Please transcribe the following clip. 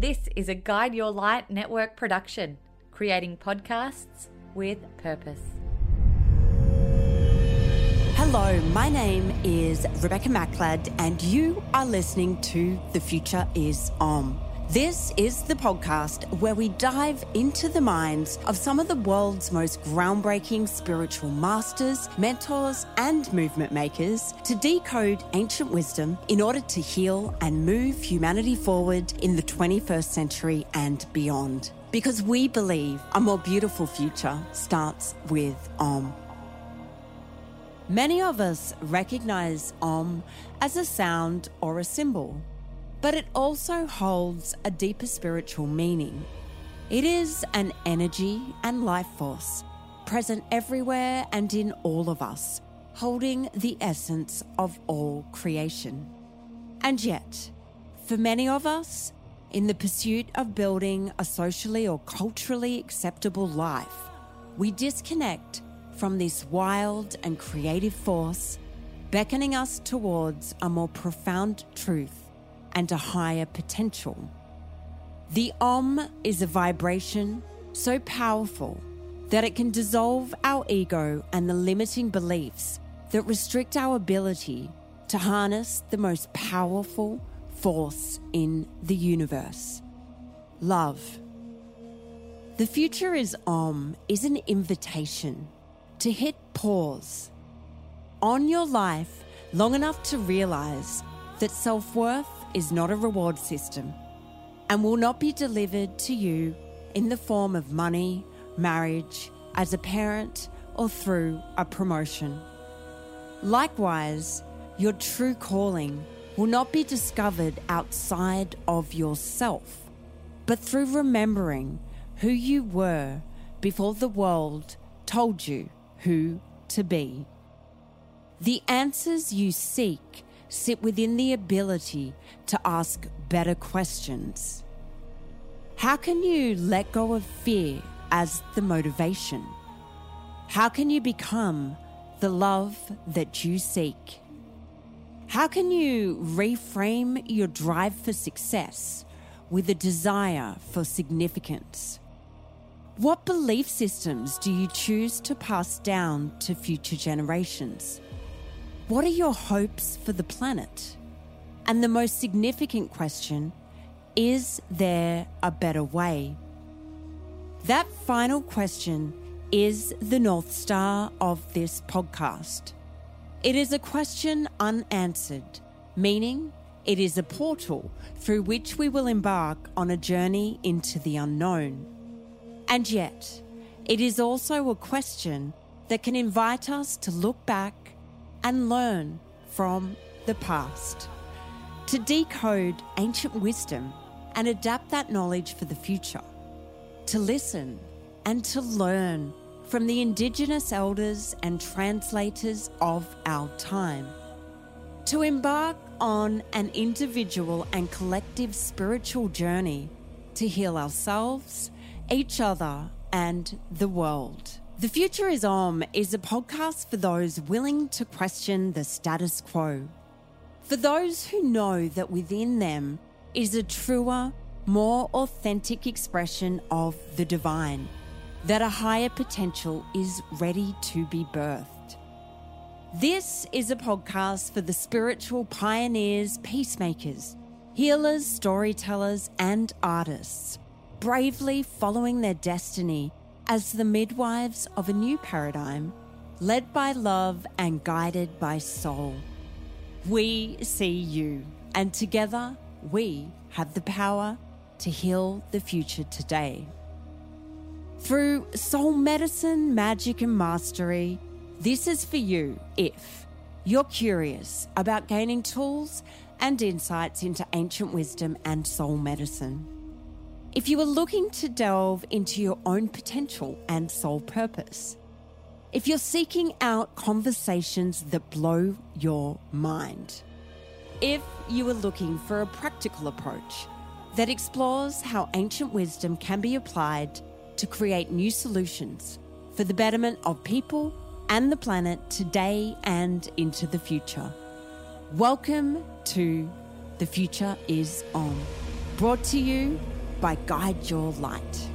This is a Guide Your Light network production, creating podcasts with purpose. Hello, my name is Rebecca Maklad, and you are listening to The Future is Om. This is the podcast where we dive into the minds of some of the world's most groundbreaking spiritual masters, mentors, and movement makers to decode ancient wisdom in order to heal and move humanity forward in the 21st century and beyond. Because we believe a more beautiful future starts with Om. Many of us recognize Om as a sound or a symbol but it also holds a deeper spiritual meaning. It is an energy and life force present everywhere and in all of us, holding the essence of all creation. And yet, for many of us, in the pursuit of building a socially or culturally acceptable life, we disconnect from this wild and creative force, beckoning us towards a more profound truth and a higher potential. The Om is a vibration so powerful that it can dissolve our ego and the limiting beliefs that restrict our ability to harness the most powerful force in the universe love. The future is Om is an invitation to hit pause on your life long enough to realize that self worth is not a reward system and will not be delivered to you in the form of money, marriage, as a parent, or through a promotion. Likewise, your true calling will not be discovered outside of yourself, but through remembering who you were before the world told you who to be. The answers you seek sit within the ability to ask better questions. How can you let go of fear as the motivation? How can you become the love that you seek? How can you reframe your drive for success with a desire for significance? What belief systems do you choose to pass down to future generations? What are your hopes for the planet? And the most significant question is there a better way? That final question is the North Star of this podcast. It is a question unanswered, meaning it is a portal through which we will embark on a journey into the unknown. And yet, it is also a question that can invite us to look back and learn from the past, to decode ancient wisdom and adapt that knowledge for the future, to listen and to learn from the Indigenous elders and translators of our time, to embark on an individual and collective spiritual journey to heal ourselves, each other, and the world. The Future is Om is a podcast for those willing to question the status quo. For those who know that within them is a truer, more authentic expression of the divine, that a higher potential is ready to be birthed. This is a podcast for the spiritual pioneers, peacemakers, healers, storytellers, and artists, bravely following their destiny as the midwives of a new paradigm, led by love and guided by soul. We see you, and together we have the power to heal the future today. Through soul medicine, magic, and mastery, this is for you if you're curious about gaining tools and insights into ancient wisdom and soul medicine. If you are looking to delve into your own potential and soul purpose, if you're seeking out conversations that blow your mind, if you are looking for a practical approach that explores how ancient wisdom can be applied to create new solutions for the betterment of people and the planet today and into the future. Welcome to The Future is Om, Brought to you by Guide Your Light.